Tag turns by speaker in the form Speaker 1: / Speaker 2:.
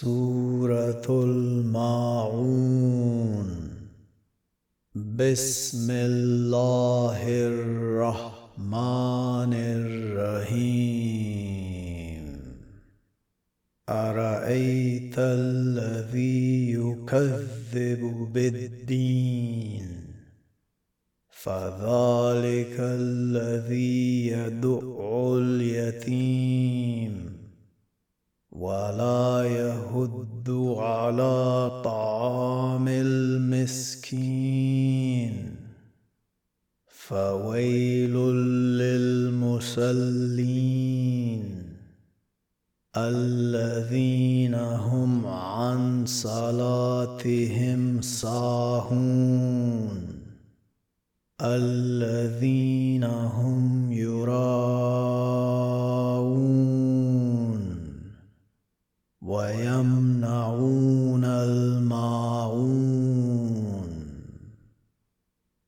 Speaker 1: سورة الماعون. بسم الله الرحمن الرحيم. أرأيت الذي يكذب بالدين؟ فذلك الذي يدع اليتيم. ولا يهد على طعام المسكين. فويل للمسلين الذين هم عن صلاتهم ساهون. الذين هم ويمنعون